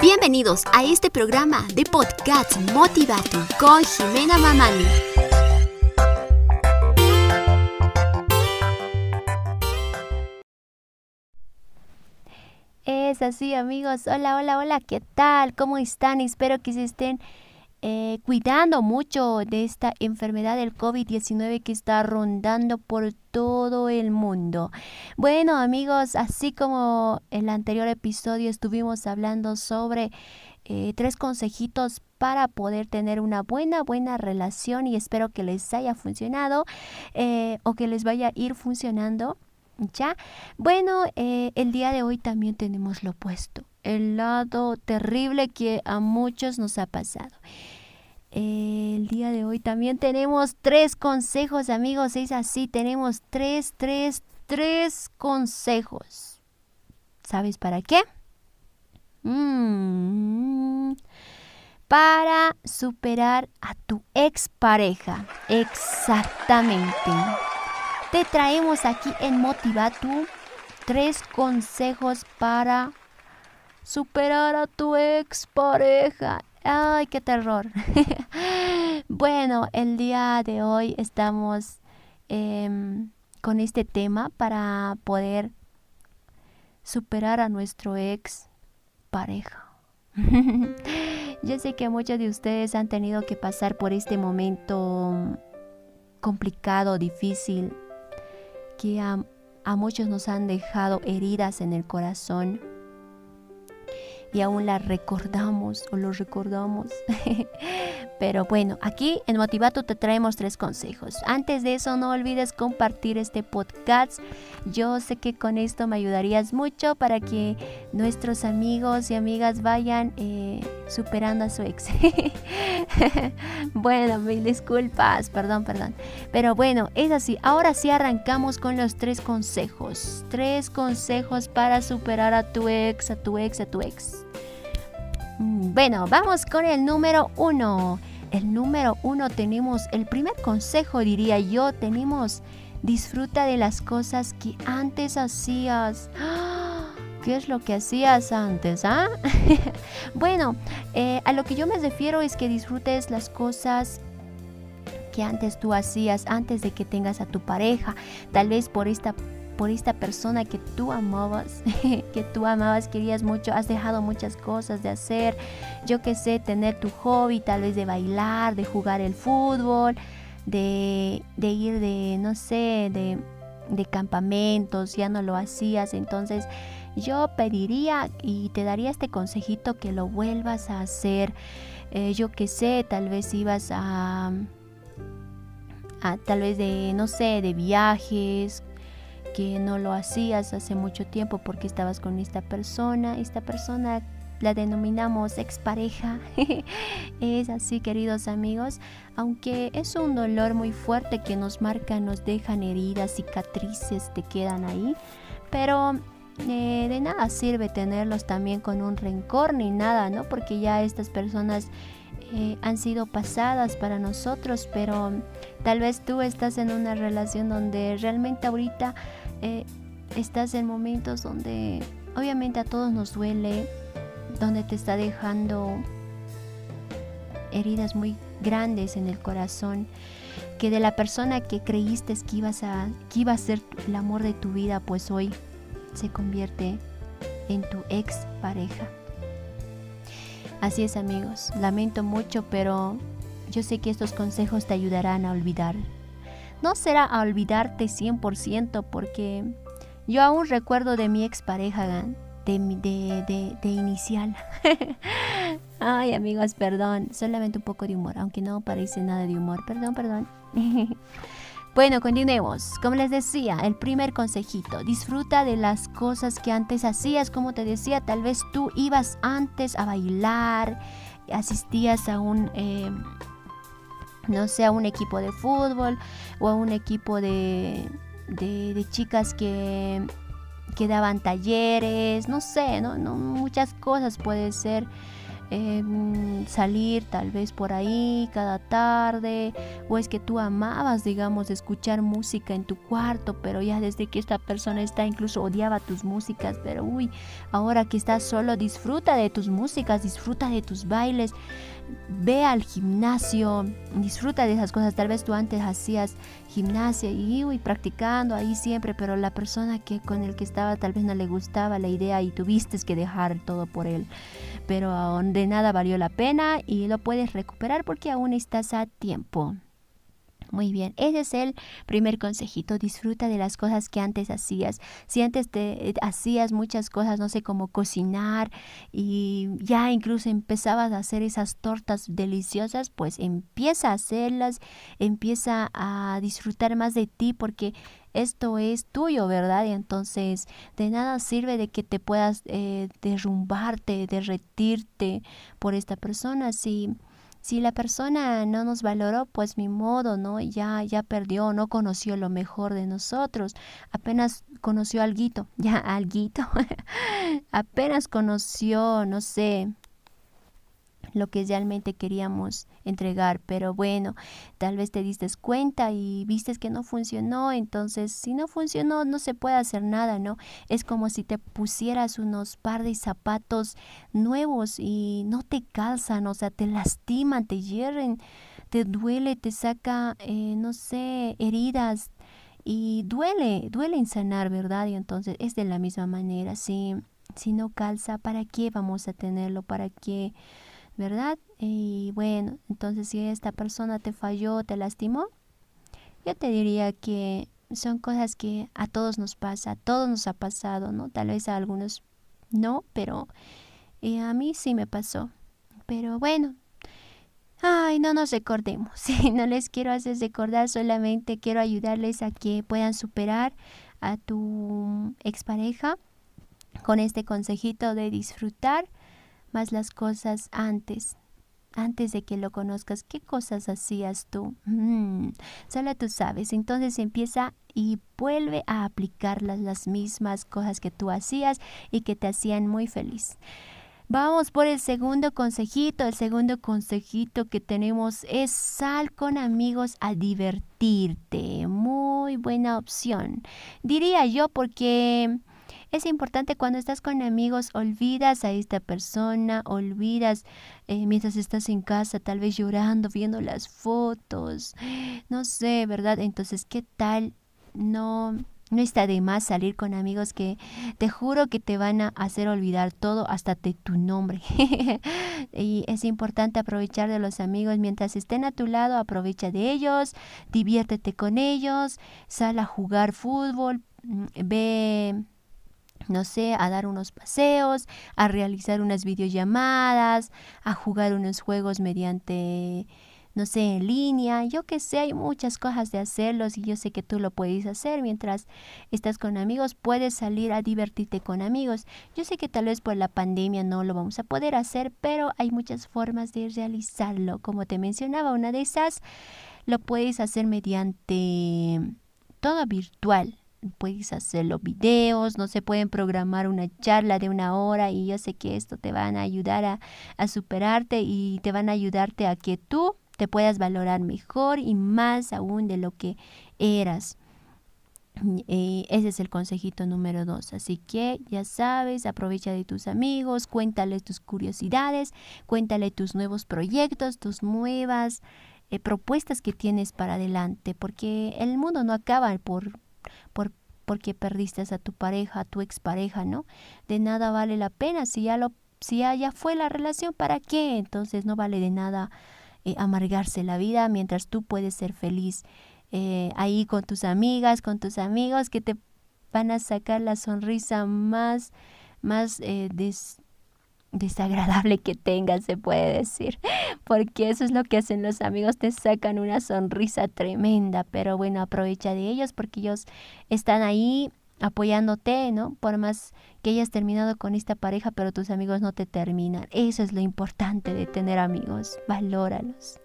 Bienvenidos a este programa de podcast Motivatu con Jimena Mamani. Es así amigos, hola, hola, hola, ¿qué tal? ¿Cómo están? Espero que se estén eh, cuidando mucho de esta enfermedad del COVID-19 que está rondando por todo el mundo. Bueno amigos, así como en el anterior episodio estuvimos hablando sobre eh, tres consejitos para poder tener una buena, buena relación y espero que les haya funcionado eh, o que les vaya a ir funcionando. ¿Ya? Bueno, el día de hoy también tenemos lo opuesto el lado terrible que a muchos nos ha pasado. El día de hoy también tenemos tres consejos, amigos. Es así, tenemos tres, tres, tres consejos. ¿Sabes para qué? Mm, para superar a tu expareja. Exactamente. Te traemos aquí en Motivatu tres consejos para superar a tu expareja. Ay, qué terror. bueno, el día de hoy estamos em, con este tema para poder superar a nuestro ex pareja. Yo sé que muchos de ustedes han tenido que pasar por este momento complicado, difícil, que a muchos nos han dejado heridas en el corazón y aún la recordamos o lo recordamos. Pero bueno, aquí en Motivato te traemos tres consejos. Antes de eso, no olvides compartir este podcast. Yo sé que con esto me ayudarías mucho para que nuestros amigos y amigas vayan eh, superando a su ex. bueno, mil disculpas, perdón, perdón. Pero bueno, es así. Ahora sí arrancamos con los tres consejos. Tres consejos para superar a tu ex, a tu ex, a tu ex. Mm, bueno, vamos con el número uno. El número uno tenemos, el primer consejo diría yo, tenemos, disfruta de las cosas que antes hacías. ¿Qué es lo que hacías antes? Ah? bueno, eh, a lo que yo me refiero es que disfrutes las cosas que antes tú hacías, antes de que tengas a tu pareja. Tal vez por esta por esta persona que tú amabas, que tú amabas, querías mucho, has dejado muchas cosas de hacer, yo que sé, tener tu hobby, tal vez de bailar, de jugar el fútbol, de, ir de, no sé, de, de campamentos, ya no lo hacías, entonces yo pediría y te daría este consejito que lo vuelvas a hacer. Eh, yo que sé, tal vez ibas a, a, tal vez de, no sé, de viajes, que no lo hacías hace mucho tiempo porque estabas con esta persona. Esta persona la denominamos expareja. es así, queridos amigos. Aunque es un dolor muy fuerte que nos marca, nos dejan heridas, cicatrices, te quedan ahí. Pero eh, de nada sirve tenerlos también con un rencor ni nada, ¿no? Porque ya estas personas eh, han sido pasadas para nosotros, pero tal vez tú estás en una relación donde realmente ahorita eh, estás en momentos donde obviamente a todos nos duele, donde te está dejando heridas muy grandes en el corazón, que de la persona que creíste que ibas a que iba a ser el amor de tu vida, pues hoy se convierte en tu ex pareja. Así es amigos, lamento mucho, pero yo sé que estos consejos te ayudarán a olvidar. No será a olvidarte 100% porque yo aún recuerdo de mi expareja, de, de, de inicial. Ay amigos, perdón, solamente un poco de humor, aunque no parece nada de humor, perdón, perdón. Bueno, continuemos. Como les decía, el primer consejito, disfruta de las cosas que antes hacías. Como te decía, tal vez tú ibas antes a bailar, asistías a un, eh, no sé, a un equipo de fútbol o a un equipo de, de, chicas que, que daban talleres, no sé, ¿no? no muchas cosas puede ser. Em, salir tal vez por ahí cada tarde o es que tú amabas digamos escuchar música en tu cuarto pero ya desde que esta persona está incluso odiaba tus músicas pero uy ahora que estás solo disfruta de tus músicas disfruta de tus bailes ve al gimnasio, disfruta de esas cosas. Tal vez tú antes hacías gimnasia y, practicando ahí siempre, pero la persona que con el que estaba tal vez no le gustaba la idea y tuviste que dejar todo por él. Pero de nada valió la pena y lo puedes recuperar porque aún estás a tiempo. Muy bien, ese es el primer consejito. Disfruta de las cosas que antes hacías. Si antes te eh, hacías muchas cosas, no sé, como cocinar y ya incluso empezabas a hacer esas tortas deliciosas, pues empieza a hacerlas, empieza a disfrutar más de ti porque esto es tuyo, ¿verdad? Y entonces de nada sirve de que te puedas eh, derrumbarte, derretirte por esta persona si si la persona no nos valoró, pues mi modo, ¿no? Ya, ya perdió, no conoció lo mejor de nosotros, apenas conoció alguito, ya alguito, apenas conoció, no sé, lo que realmente queríamos entregar. Pero bueno, tal vez te diste cuenta y vistes que no funcionó. Entonces, si no funcionó, no se puede hacer nada, ¿no? Es como si te pusieras unos par de zapatos nuevos y no te calzan, o sea, te lastiman, te hierren, te duele, te saca, eh, no sé, heridas. Y duele, duele en sanar, ¿verdad? Y entonces es de la misma manera, si, si no calza, ¿para qué vamos a tenerlo? ¿Para qué? ¿Verdad? Y bueno, entonces si esta persona te falló, te lastimó, yo te diría que son cosas que a todos nos pasa, a todos nos ha pasado, ¿no? Tal vez a algunos no, pero eh, a mí sí me pasó. Pero bueno, ay, no nos recordemos, no les quiero hacer recordar, solamente quiero ayudarles a que puedan superar a tu expareja con este consejito de disfrutar más las cosas antes, antes de que lo conozcas, ¿qué cosas hacías tú? Mm, solo tú sabes. Entonces empieza y vuelve a aplicarlas las mismas cosas que tú hacías y que te hacían muy feliz. Vamos por el segundo consejito. El segundo consejito que tenemos es sal con amigos a divertirte. Muy buena opción. Diría yo porque es importante cuando estás con amigos, olvidas a esta persona, olvidas eh, mientras estás en casa, tal vez llorando, viendo las fotos, no sé, ¿verdad? Entonces, ¿qué tal? No, no está de más salir con amigos que te juro que te van a hacer olvidar todo hasta de tu nombre. y es importante aprovechar de los amigos mientras estén a tu lado, aprovecha de ellos, diviértete con ellos, sal a jugar fútbol, mm, ve no sé, a dar unos paseos, a realizar unas videollamadas, a jugar unos juegos mediante, no sé, en línea. Yo que sé, hay muchas cosas de hacerlos y yo sé que tú lo puedes hacer mientras estás con amigos. Puedes salir a divertirte con amigos. Yo sé que tal vez por la pandemia no lo vamos a poder hacer, pero hay muchas formas de realizarlo. Como te mencionaba, una de esas lo puedes hacer mediante todo virtual puedes hacerlo videos, no se pueden programar una charla de una hora y yo sé que esto te van a ayudar a, a superarte y te van a ayudarte a que tú te puedas valorar mejor y más aún de lo que eras. Y ese es el consejito número dos. Así que ya sabes, aprovecha de tus amigos, cuéntale tus curiosidades, cuéntale tus nuevos proyectos, tus nuevas eh, propuestas que tienes para adelante, porque el mundo no acaba por, por porque perdiste a tu pareja, a tu expareja, ¿no? De nada vale la pena si ya lo si ya, fue la relación, ¿para qué? Entonces no vale de nada eh, amargarse la vida mientras tú puedes ser feliz eh, ahí con tus amigas, con tus amigos que te van a sacar la sonrisa más, más eh, desagradable que tengas, se puede decir, porque eso es lo que hacen los amigos, te sacan una sonrisa tremenda, pero bueno, aprovecha de ellos porque ellos están ahí apoyándote, ¿no? Por más que hayas terminado con esta pareja, pero tus amigos no te terminan. Eso es lo importante de tener amigos, valóralos.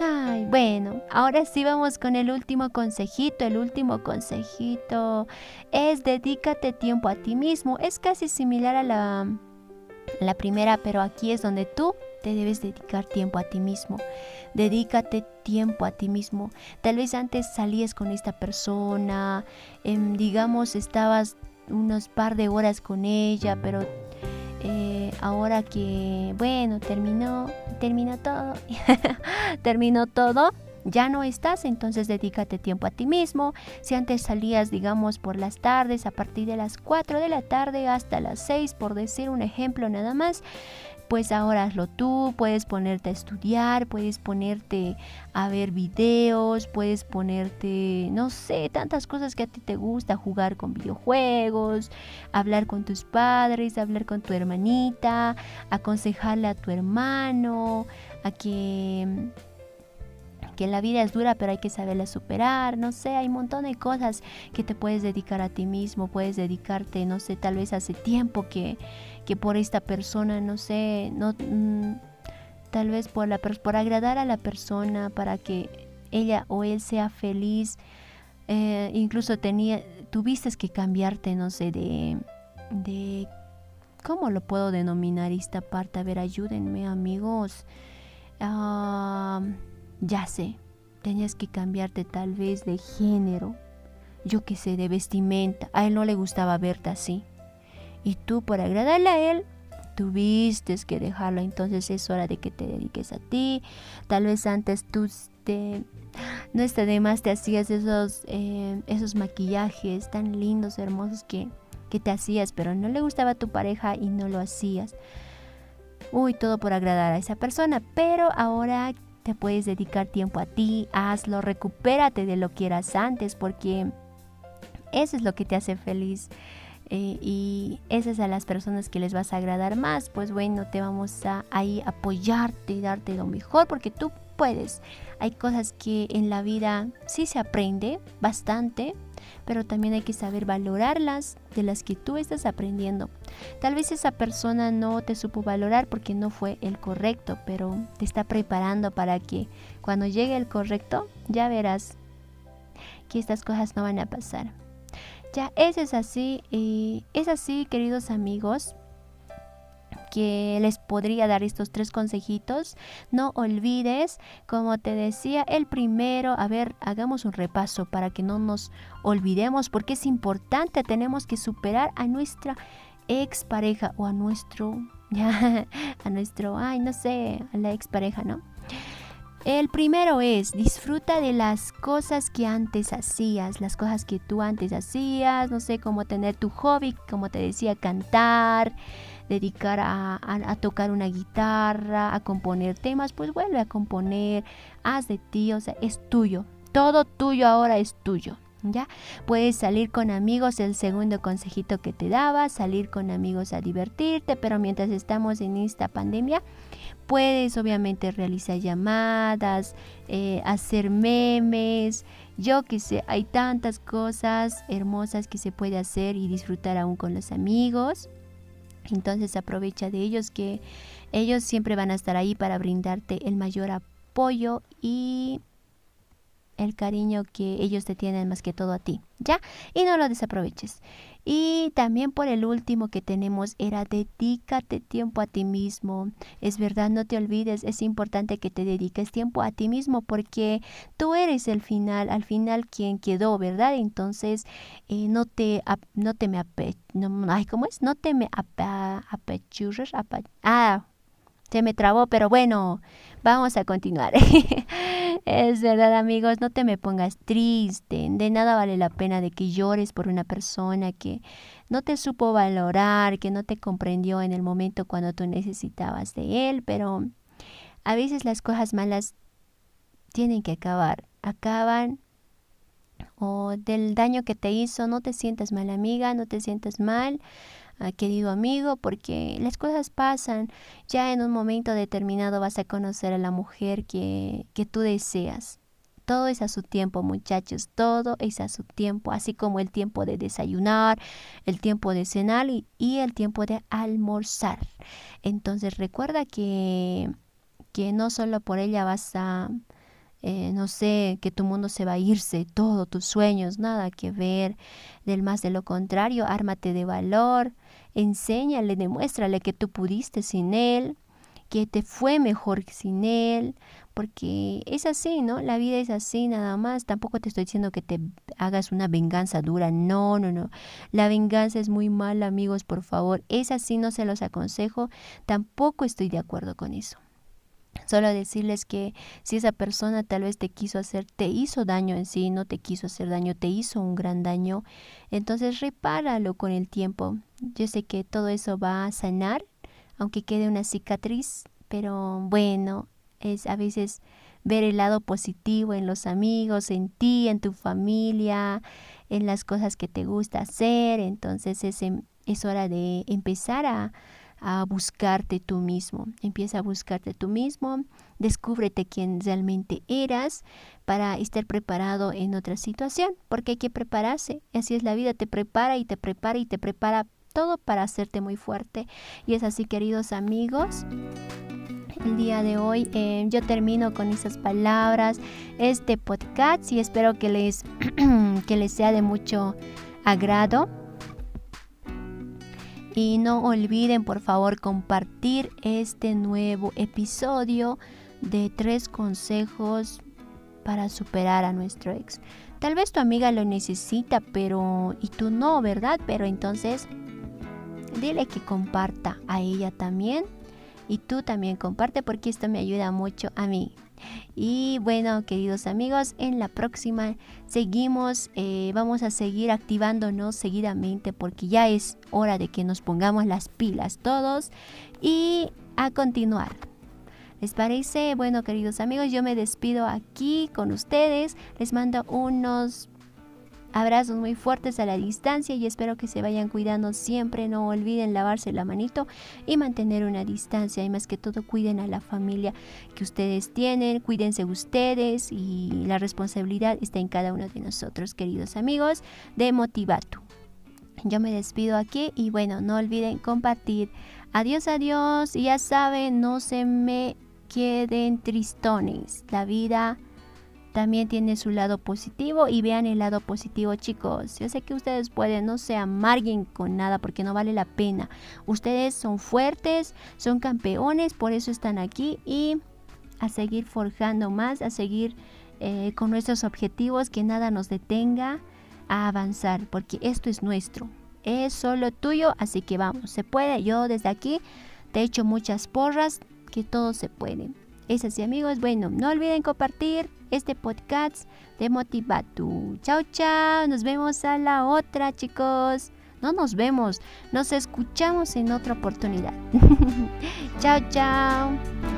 Ay, bueno, ahora sí vamos con el último consejito. El último consejito es dedícate tiempo a ti mismo. Es casi similar a la La primera, pero aquí es donde tú te debes dedicar tiempo a ti mismo. Dedícate tiempo a ti mismo. Tal vez antes salías con esta persona, em, digamos, estabas unos par de horas con ella, pero eh, ahora que, bueno, terminó, terminó todo, terminó todo, ya no estás, entonces dedícate tiempo a ti mismo. Si antes salías, digamos, por las tardes, a partir de las 4 de la tarde hasta las 6, por decir un ejemplo nada más, pues ahora hazlo tú, puedes ponerte a estudiar, puedes ponerte a ver videos, puedes ponerte, no sé, tantas cosas que a ti te gusta, jugar con videojuegos, hablar con tus padres, hablar con tu hermanita, aconsejarle a tu hermano, a que que la vida es dura, pero hay que saberla superar, no sé, hay un montón de cosas que te puedes dedicar a ti mismo, puedes dedicarte, no sé, tal vez hace tiempo que, que por esta persona, no sé, no, mm, tal vez por, la, por agradar a la persona, para que ella o él sea feliz, eh, incluso tenía, tuviste que cambiarte, no sé, de, de, ¿cómo lo puedo denominar esta parte? A ver, ayúdenme amigos. Ah, ya sé, tenías que cambiarte tal vez de género, yo qué sé, de vestimenta. A él no le gustaba verte así. Y tú, por agradarle a él, tuviste que dejarlo. Entonces es hora de que te dediques a ti. Tal vez antes tú te, no está de más te hacías esos, eh, esos maquillajes tan lindos, hermosos que, que te hacías, pero no le gustaba a tu pareja y no lo hacías. Uy, todo por agradar a esa persona. Pero ahora puedes dedicar tiempo a ti, hazlo, recupérate de lo que eras antes, porque eso es lo que te hace feliz. Eh, y esas a las personas que les vas a agradar más, pues bueno, te vamos a ahí apoyarte y darte lo mejor, porque tú puedes. Hay cosas que en la vida sí se aprende bastante, pero también hay que saber valorarlas de las que tú estás aprendiendo. Tal vez esa persona no te supo valorar porque no fue el correcto, pero te está preparando para que cuando llegue el correcto ya verás que estas cosas no van a pasar. Ya, eso es así, y es así, queridos amigos que les podría dar estos tres consejitos. No olvides, como te decía, el primero, a ver, hagamos un repaso para que no nos olvidemos porque es importante, tenemos que superar a nuestra expareja o a nuestro, ya, a nuestro, ay, no sé, a la expareja, ¿no? El primero es, disfruta de las cosas que antes hacías, las cosas que tú antes hacías, no sé, como tener tu hobby, como te decía, cantar, dedicar a, tocar una guitarra, a componer temas, pues vuelve a componer, haz de ti, o sea, es tuyo, todo tuyo ahora es tuyo. ¿Ya? Puedes salir con amigos, el segundo consejito que te daba, salir con amigos a divertirte, pero mientras estamos en esta pandemia, puedes obviamente realizar llamadas, eh, hacer memes, yo que sé, hay tantas cosas hermosas que se puede hacer y disfrutar aún con los amigos. Entonces aprovecha de ellos que ellos siempre van a estar ahí para brindarte el mayor apoyo y el cariño que ellos te tienen más que todo a ti, ¿ya? Y no lo desaproveches. Y también por el último que tenemos era dedícate tiempo a ti mismo. Es verdad, no te olvides, es importante que te dediques tiempo a ti mismo porque tú eres el final, al final quien quedó, ¿verdad? Entonces, eh, no te, no te me ape, no, ay, ¿cómo es? No te me apechurres, ah, se me trabó, pero bueno, vamos a continuar. es verdad, amigos, no te me pongas triste. De nada vale la pena de que llores por una persona que no te supo valorar, que no te comprendió en el momento cuando tú necesitabas de él, pero a veces las cosas malas tienen que acabar. Acaban o del daño que te hizo, no te sientas mal amiga, no te sientas mal querido amigo, porque las cosas pasan. Ya en un momento determinado vas a conocer a la mujer que, que tú deseas. Todo es a su tiempo, muchachos, todo es a su tiempo, así como el tiempo de desayunar, el tiempo de cenar y, y el tiempo de almorzar. Entonces recuerda que, que no solo por ella vas a eh, no sé, que tu mundo se va a irse, todo, tus sueños, nada que ver. Del más de lo contrario, ármate de valor, enséñale, demuéstrale que tú pudiste sin él, que te fue mejor sin él, porque es así, ¿no? La vida es así nada más. Tampoco te estoy diciendo que te hagas una venganza dura. No, no, no. La venganza es muy mala, amigos, por favor. Es así, no se los aconsejo. Tampoco estoy de acuerdo con eso. Solo decirles que si esa persona tal vez te quiso hacer, te hizo daño en sí, no te quiso hacer daño, te hizo un gran daño, entonces repáralo con el tiempo. Yo sé que todo eso va a sanar, aunque quede una cicatriz, pero bueno, es a veces ver el lado positivo en los amigos, en ti, en tu familia, en las cosas que te gusta hacer. Entonces es, em, es hora de empezar a, a buscarte tú mismo. Empieza a buscarte tú mismo, descúbrete quién realmente eras para estar preparado en otra situación, porque hay que prepararse. Así es la vida, te prepara y te prepara y te prepara todo para hacerte muy fuerte. Y es así, queridos amigos el día de hoy. Eh, yo termino con esas palabras este podcast y espero que les, que les sea de mucho agrado. Y no olviden por favor compartir este nuevo episodio de tres consejos para superar a nuestro ex. Tal vez tu amiga lo necesita, pero y tú no, ¿verdad? Pero entonces dile que comparta a ella también y tú también comparte porque esto me ayuda mucho a mí. Y bueno, queridos amigos, en la próxima seguimos, eh, vamos a seguir activándonos seguidamente porque ya es hora de que nos pongamos las pilas todos y a continuar. ¿Les parece? Bueno, queridos amigos, yo me despido aquí con ustedes. Les mando unos Abrazos muy fuertes a la distancia y espero que se vayan cuidando siempre. No olviden lavarse la manito y mantener una distancia. Y más que todo, cuiden a la familia que ustedes tienen. Cuídense ustedes y la responsabilidad está en cada uno de nosotros, queridos amigos de Motivatu. Yo me despido aquí y bueno, no olviden compartir. Adiós, adiós. Y ya saben, no se me queden tristones. La vida también tiene su lado positivo y vean el lado positivo chicos. Yo sé que ustedes pueden, no se amarguen con nada porque no vale la pena. Ustedes son fuertes, son campeones, por eso están aquí y a seguir forjando más, a seguir eh, con nuestros objetivos, que nada nos detenga a avanzar, porque esto es nuestro, es solo tuyo, así que vamos, se puede. Yo desde aquí te echo muchas porras, que todo se puede. Es así amigos, bueno, no olviden compartir este podcast de Motivatu. Chao, chao, nos vemos a la otra chicos. No nos vemos, nos escuchamos en otra oportunidad. chao, chao.